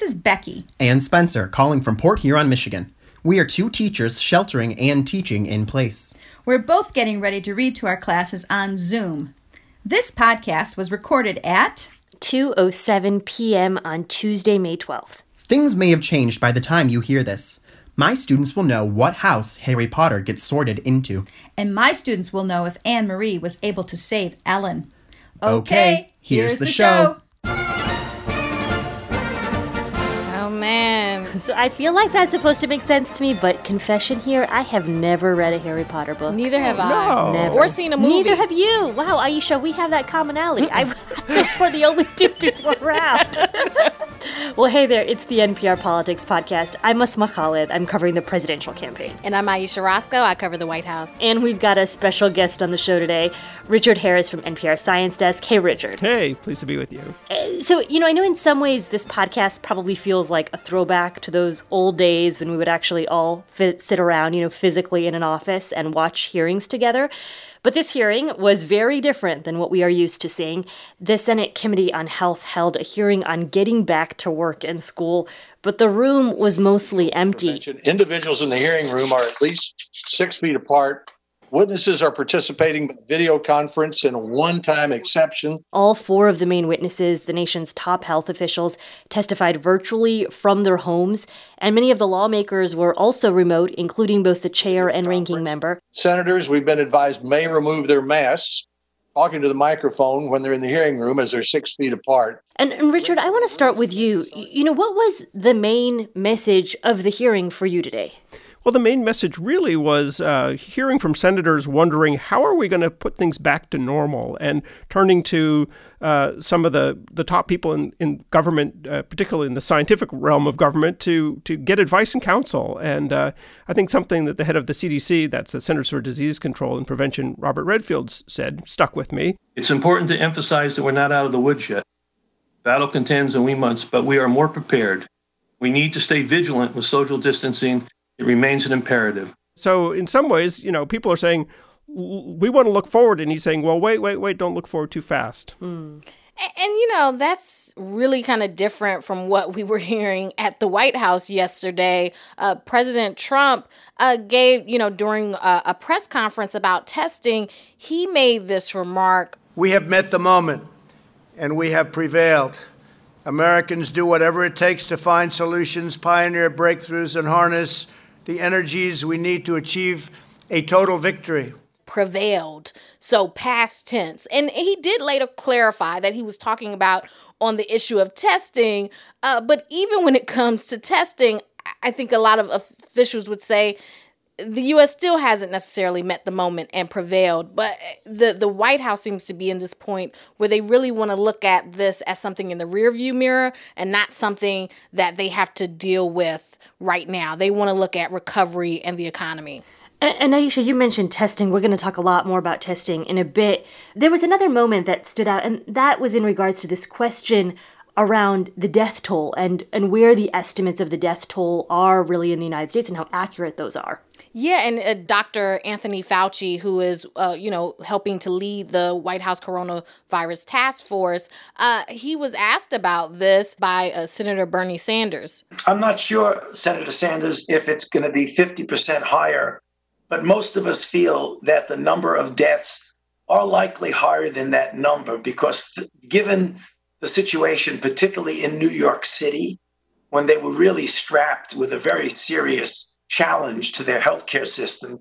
This is Becky. And Spencer, calling from Port Huron, Michigan. We are two teachers sheltering and teaching in place. We're both getting ready to read to our classes on Zoom. This podcast was recorded at 2:07 p.m. on Tuesday, May 12th. Things may have changed by the time you hear this. My students will know what house Harry Potter gets sorted into. And my students will know if Anne Marie was able to save Ellen. Okay, here's the show. Oh So I feel like that's supposed to make sense to me, but confession here, I have never read a Harry Potter book. Neither have I. no. Never. Or seen a movie. Neither have you. Wow, Ayesha, we have that commonality. I we're the only two people around. well, hey there, it's the NPR Politics Podcast. I'm Asma Khalid. I'm covering the presidential campaign. And I'm Ayesha Rascoe. I cover the White House. And we've got a special guest on the show today, Richard Harris from NPR Science Desk. Hey, Richard. Hey, pleased to be with you. Uh, so, you know, I know in some ways this podcast probably feels like a throwback to those old days when we would actually all fit, sit around, you know, physically in an office and watch hearings together. But this hearing was very different than what we are used to seeing. The Senate Committee on Health held a hearing on getting back to work and school, but the room was mostly empty. individuals in the hearing room are at least six feet apart. Witnesses are participating by video conference in a one-time exception. All four of the main witnesses, the nation's top health officials, testified virtually from their homes, and many of the lawmakers were also remote, including both the chair and ranking member. Senators, we've been advised, may remove their masks, talking to the microphone when they're in the hearing room as they're six feet apart. And, and Richard, I want to start with you. You know, what was the main message of the hearing for you today? Well, the main message really was uh, hearing from senators wondering how are we going to put things back to normal and turning to uh, some of the, the top people in, in government, uh, particularly in the scientific realm of government, to, to get advice and counsel. And uh, I think something that the head of the CDC, that's the Centers for Disease Control and Prevention, Robert Redfield, said, stuck with me. It's important to emphasize that we're not out of the woods yet. Battle contends and we must, but we are more prepared. We need to stay vigilant with social distancing. It remains an imperative. So, in some ways, you know, people are saying, we want to look forward. And he's saying, well, wait, wait, wait, don't look forward too fast. A- And, you know, that's really kind of different from what we were hearing at the White House yesterday. Uh, President Trump uh, gave, you know, during a, a press conference about testing, he made this remark We have met the moment and we have prevailed. Americans do whatever it takes to find solutions, pioneer breakthroughs, and harness the energies we need to achieve a total victory. prevailed. So past tense. And he did later clarify that he was talking about on the issue of testing. Uh, but even when it comes to testing, I- think a lot of officials would say the U.S. still hasn't necessarily met the moment and prevailed. But the the White House seems to be in this point where they really want to look at this as something in the rearview mirror and not something that they have to deal with right now. They want to look at recovery and the economy. And, Ayesha, you mentioned testing. We're going to talk a lot more about testing in a bit. There was another moment that stood out, and that was in regards to this question around the death toll and, and where the estimates of the death toll are really in the United States and how accurate those are. Yeah, and uh, Dr. Anthony Fauci, who is, uh, you know, helping to lead the White House coronavirus task force, uh, he was asked about this by uh, Senator Bernie Sanders. I'm not sure, Senator Sanders, if it's going to be 50% higher, but most of us feel that the number of deaths are likely higher than that number because, th- given the situation, particularly in New York City, when they were really strapped with a very serious challenge to their healthcare system,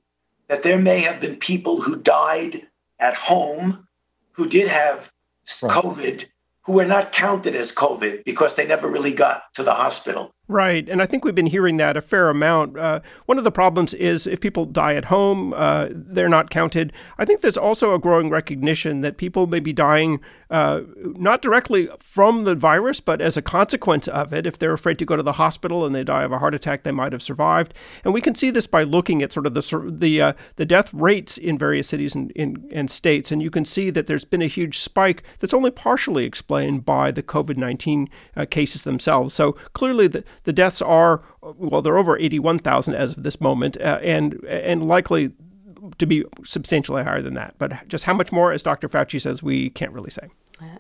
that there may have been people who died at home who did have s- COVID who were not counted as COVID because they never really got to the hospital. Right, and I think we've been hearing that a fair amount. Uh, one of the problems is if people die at home, uh, they're not counted. I think there's also a growing recognition that people may be dying uh, not directly from the virus, but as a consequence of it. If they're afraid to go to the hospital and they die of a heart attack, they might have survived. And we can see this by looking at sort of the the uh, the death rates in various cities and, in, and states, and you can see that there's been a huge spike that's only partially explained by the COVID nineteen uh, cases themselves. So clearly, the the deaths are well, they're over eighty one thousand as of this moment, uh, and and likely to be substantially higher than that. But just how much more, as Dr. Fauci says, we can't really say.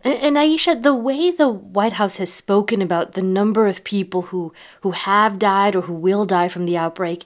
And, and Ayesha, the way the White House has spoken about the number of people who, who have died or who will die from the outbreak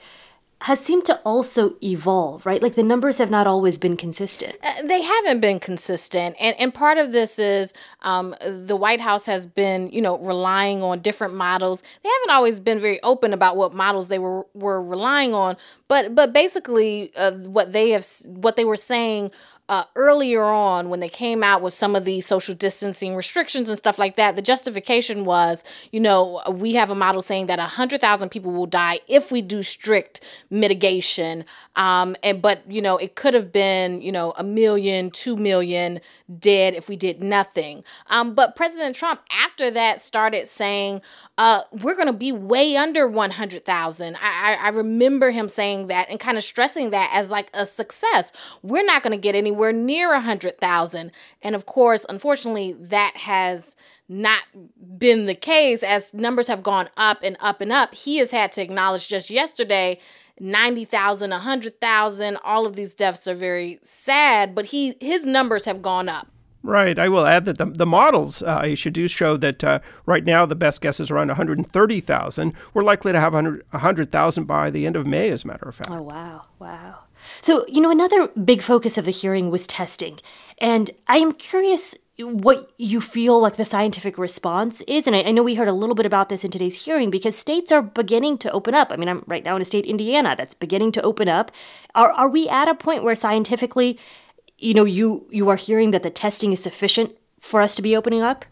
has seemed to also evolve, right? Like the numbers have not always been consistent. Uh, they haven't been consistent, and and part of this is um, the White House has been, you know, relying on different models. They haven't always been very open about what models they were were relying on, but but basically, uh, what they have what they were saying uh, earlier on when they came out with some of these social distancing restrictions and stuff like that, the justification was, you know, we have a model saying that 100,000 people will die if we do strict mitigation. Um, and but you know, it could have been, you know, a million, two million dead if we did nothing. Um, but President Trump, after that, started saying, uh, we're going to be way under 100,000. I, I, remember him saying that and kind of stressing that as like a success. We're not going to get anywhere near 100,000. And of course, unfortunately, that has not been the case as numbers have gone up and up and up. He has had to acknowledge just yesterday 90,000, 100,000, all of these deaths are very sad, but he his numbers have gone up. Right. I will add that the, the models, uh, Ayesha, do show that uh, right now the best guess is around 130,000. We're likely to have 100,000 by the end of May, as a matter of fact. Oh, wow. Wow. So, you know, another big focus of the hearing was testing. And I am curious what you feel like the scientific response is. And I, I, know we heard a little bit about this in today's hearing because states are beginning to open up. I mean, I'm right now in a state, Indiana, that's beginning to open up. Are, are we at a point where scientifically, you know, you, you are hearing that the testing is sufficient for us to be opening up?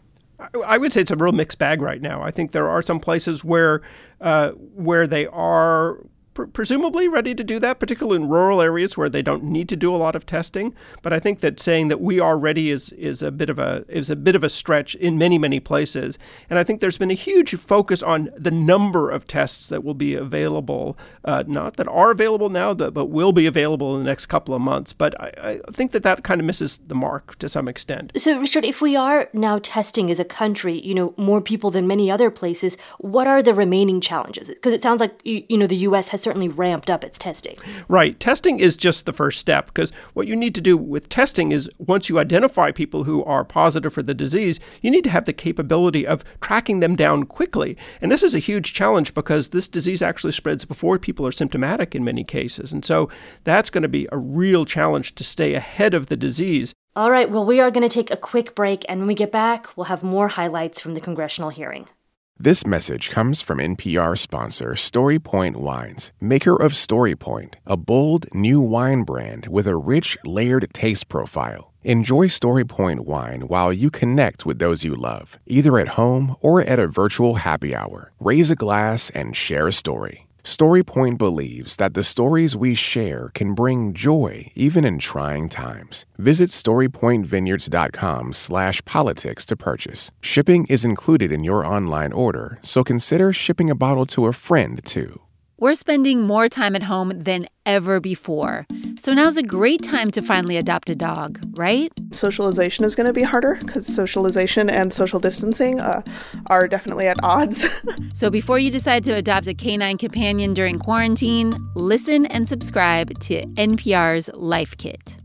I would say it's a real mixed bag right now. I think there are some places where uh, where they are pr- presumably ready to do that, particularly in rural areas where they don't need to do a lot of testing. But I think that saying that we are ready is is a bit of a is a bit of a stretch in many many places. And I think there's been a huge focus on the number of tests that will be available, uh, not that are available now, that, but will be available in the next couple of months. But I, I think that that kind of misses the mark to some extent. So, Richard, if we are now testing as a country, you know, more people than many other places, what are the remaining challenges? Because it sounds like you, you know the U.S. has certainly ramped up its testing. Right. Testing is just the first step because what you need to do with testing is once you identify people who are positive for the disease, you need to have the capability of tracking them down quickly. And this is a huge challenge because this disease actually spreads before people are symptomatic in many cases. And so that's going to be a real challenge to stay ahead of the disease. All right, well, we are going to take a quick break, and when we get back, we'll have more highlights from the congressional hearing. This message comes from NPR sponsor StoryPoint Wines, maker of StoryPoint, a bold new wine brand with a rich, layered taste profile. Enjoy StoryPoint wine while you connect with those you love, either at home or at a virtual happy hour. Raise a glass and share a story. StoryPoint believes that the stories we share can bring joy even in trying times. Visit StoryPointVineyards.com slash politics to purchase. Shipping is included in your online order, so consider shipping a bottle to a friend too. We're spending more time at home than ever before. So now's a great time to finally adopt a dog, right? Socialization is going to be harder because socialization and social distancing uh, are definitely at odds. so before you decide to adopt a canine companion during quarantine, listen and subscribe to NPR's Life Kit.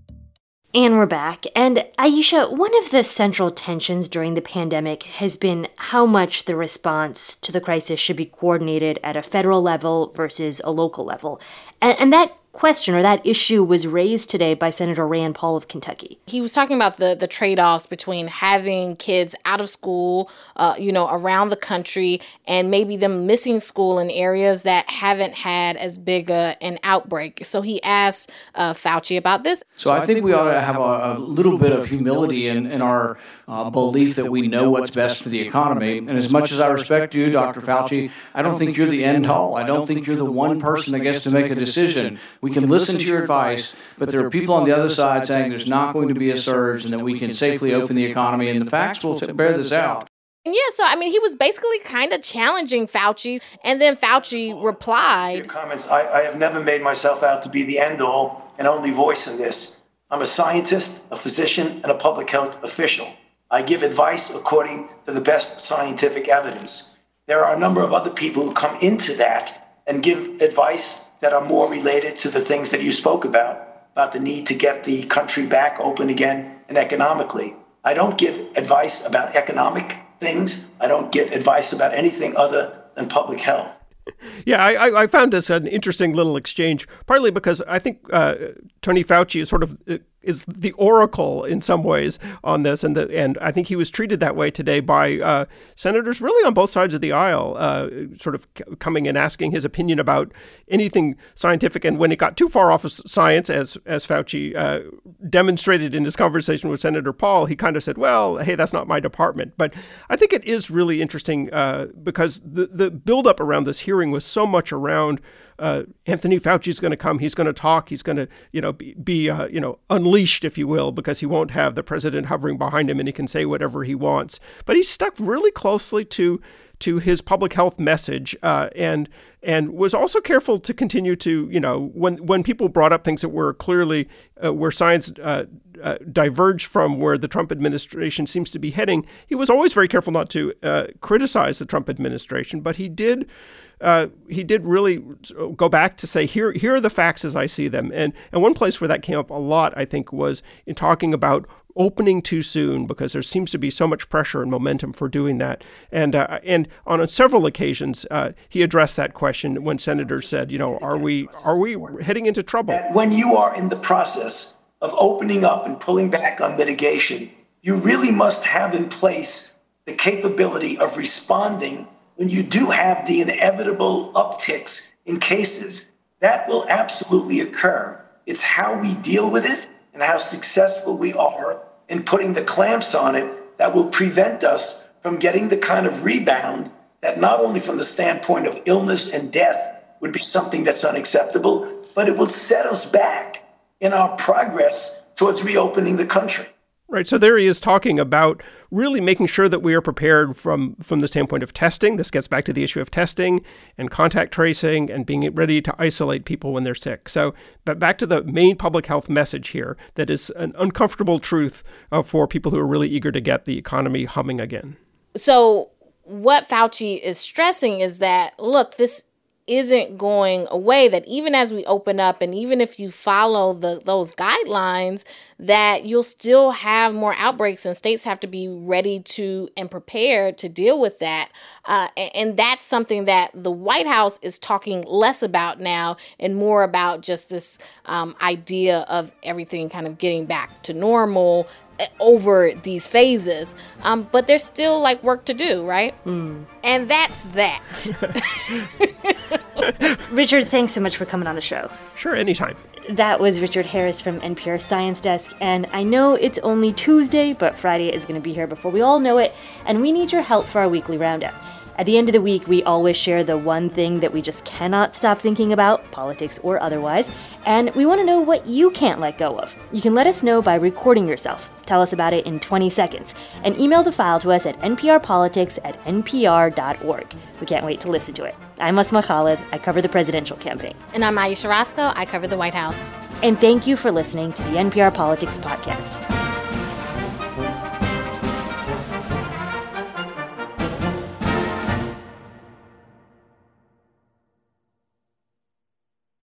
And we're back. And Ayesha, one of the central tensions during the pandemic has been how much the response to the crisis should be coordinated at a federal level versus a local level. And, and that question or that issue was raised today by Senator Rand Paul of Kentucky. He was talking about the the trade offs between having kids out of school, uh, you know, around the country, and maybe them missing school in areas that haven't had as big a, an outbreak. So he asked uh, Fauci about this. So I think we ought to have a, a little bit of humility in, in our uh, belief that we know what's best for the economy. And as much as I respect you, Dr. Fauci, I don't think you're the end all. I don't think you're the one person that gets to make a decision. We can listen to your advice, but there are people on the other side saying there's not going to be a surge and that we can safely open the economy, and the facts will t- bear this out. Yeah, so I mean, he was basically kind of challenging Fauci, and then Fauci replied. Your comments. I, I have never made myself out to be the end all and only voice in this. I'm a scientist, a physician, and a public health official. I give advice according to the best scientific evidence. There are a number of other people who come into that and give advice that are more related to the things that you spoke about, about the need to get the country back open again and economically. I don't give advice about economic things. I don't give advice about anything other than public health. Yeah, I, I found this an interesting little exchange, partly because I think uh, Tony Fauci is sort of uh, is the oracle in some ways on this, and the, and I think he was treated that way today by uh, senators really on both sides of the aisle, uh, sort of coming and asking his opinion about anything scientific. And when it got too far off of science, as as Fauci uh, demonstrated in his conversation with Senator Paul, he kind of said, "Well, hey, that's not my department." But I think it is really interesting uh, because the the buildup around this hearing was so much around uh, Anthony Fauci's going to come. He's going to talk. He's going to, you know, be, be uh, you know, unleashed, if you will, because he won't have the president hovering behind him and he can say whatever he wants. But he's stuck really closely to to his public health message, uh, and and was also careful to continue to, you know, when when people brought up things that were clearly uh, where science uh, uh, diverged from where the Trump administration seems to be heading, he was always very careful not to uh, criticize the Trump administration, but he did uh, he did really go back to say, here, here are the facts as I see them. And, and one place where that came up a lot, I think, was in talking about opening too soon because there seems to be so much pressure and momentum for doing that. And uh, and on several occasions, uh, he addressed that question when senators said, you know, are we are we heading into trouble? When you are in the process of opening up and pulling back on mitigation, you really must have in place the capability of responding when you do have the inevitable upticks in cases, that will absolutely occur. It's how we deal with it and how successful we are in putting the clamps on it that will prevent us from getting the kind of rebound that not only from the standpoint of illness and death would be something that's unacceptable, but it will set us back in our progress towards reopening the country. Right. So there he is talking about really making sure that we are prepared from from the standpoint of testing. This gets back to the issue of testing and contact tracing and being ready to isolate people when they're sick. So, but back to the main public health message here that is an uncomfortable truth uh, for people who are really eager to get the economy humming again. So, what Fauci is stressing is that look, this isn't going away that even as we open up and even if you follow the those guidelines that you'll still have more outbreaks and states have to be ready to and prepared to deal with that. Uh, and, and that's something that the white house is talking less about now and more about just this um, idea of everything kind of getting back to normal over these phases. Um, but there's still like work to do right? Mm. and that's that richard thanks so much for coming on the show. Sure anytime. That was richard harris from npr science desk and i know it's only tuesday but friday is going to be here before we all know it and we need your help for our weekly roundup at the end of the week, we always share the one thing that we just cannot stop thinking about, politics or otherwise, and we want to know what you can't let go of. You can let us know by recording yourself. Tell us about it in 20 seconds, and email the file to us at nprpolitics at npr.org. We can't wait to listen to it. I'm Asma Khalid. I cover the presidential campaign. And I'm Ayesha Rascoe. I cover the White House. And thank you for listening to the NPR Politics Podcast.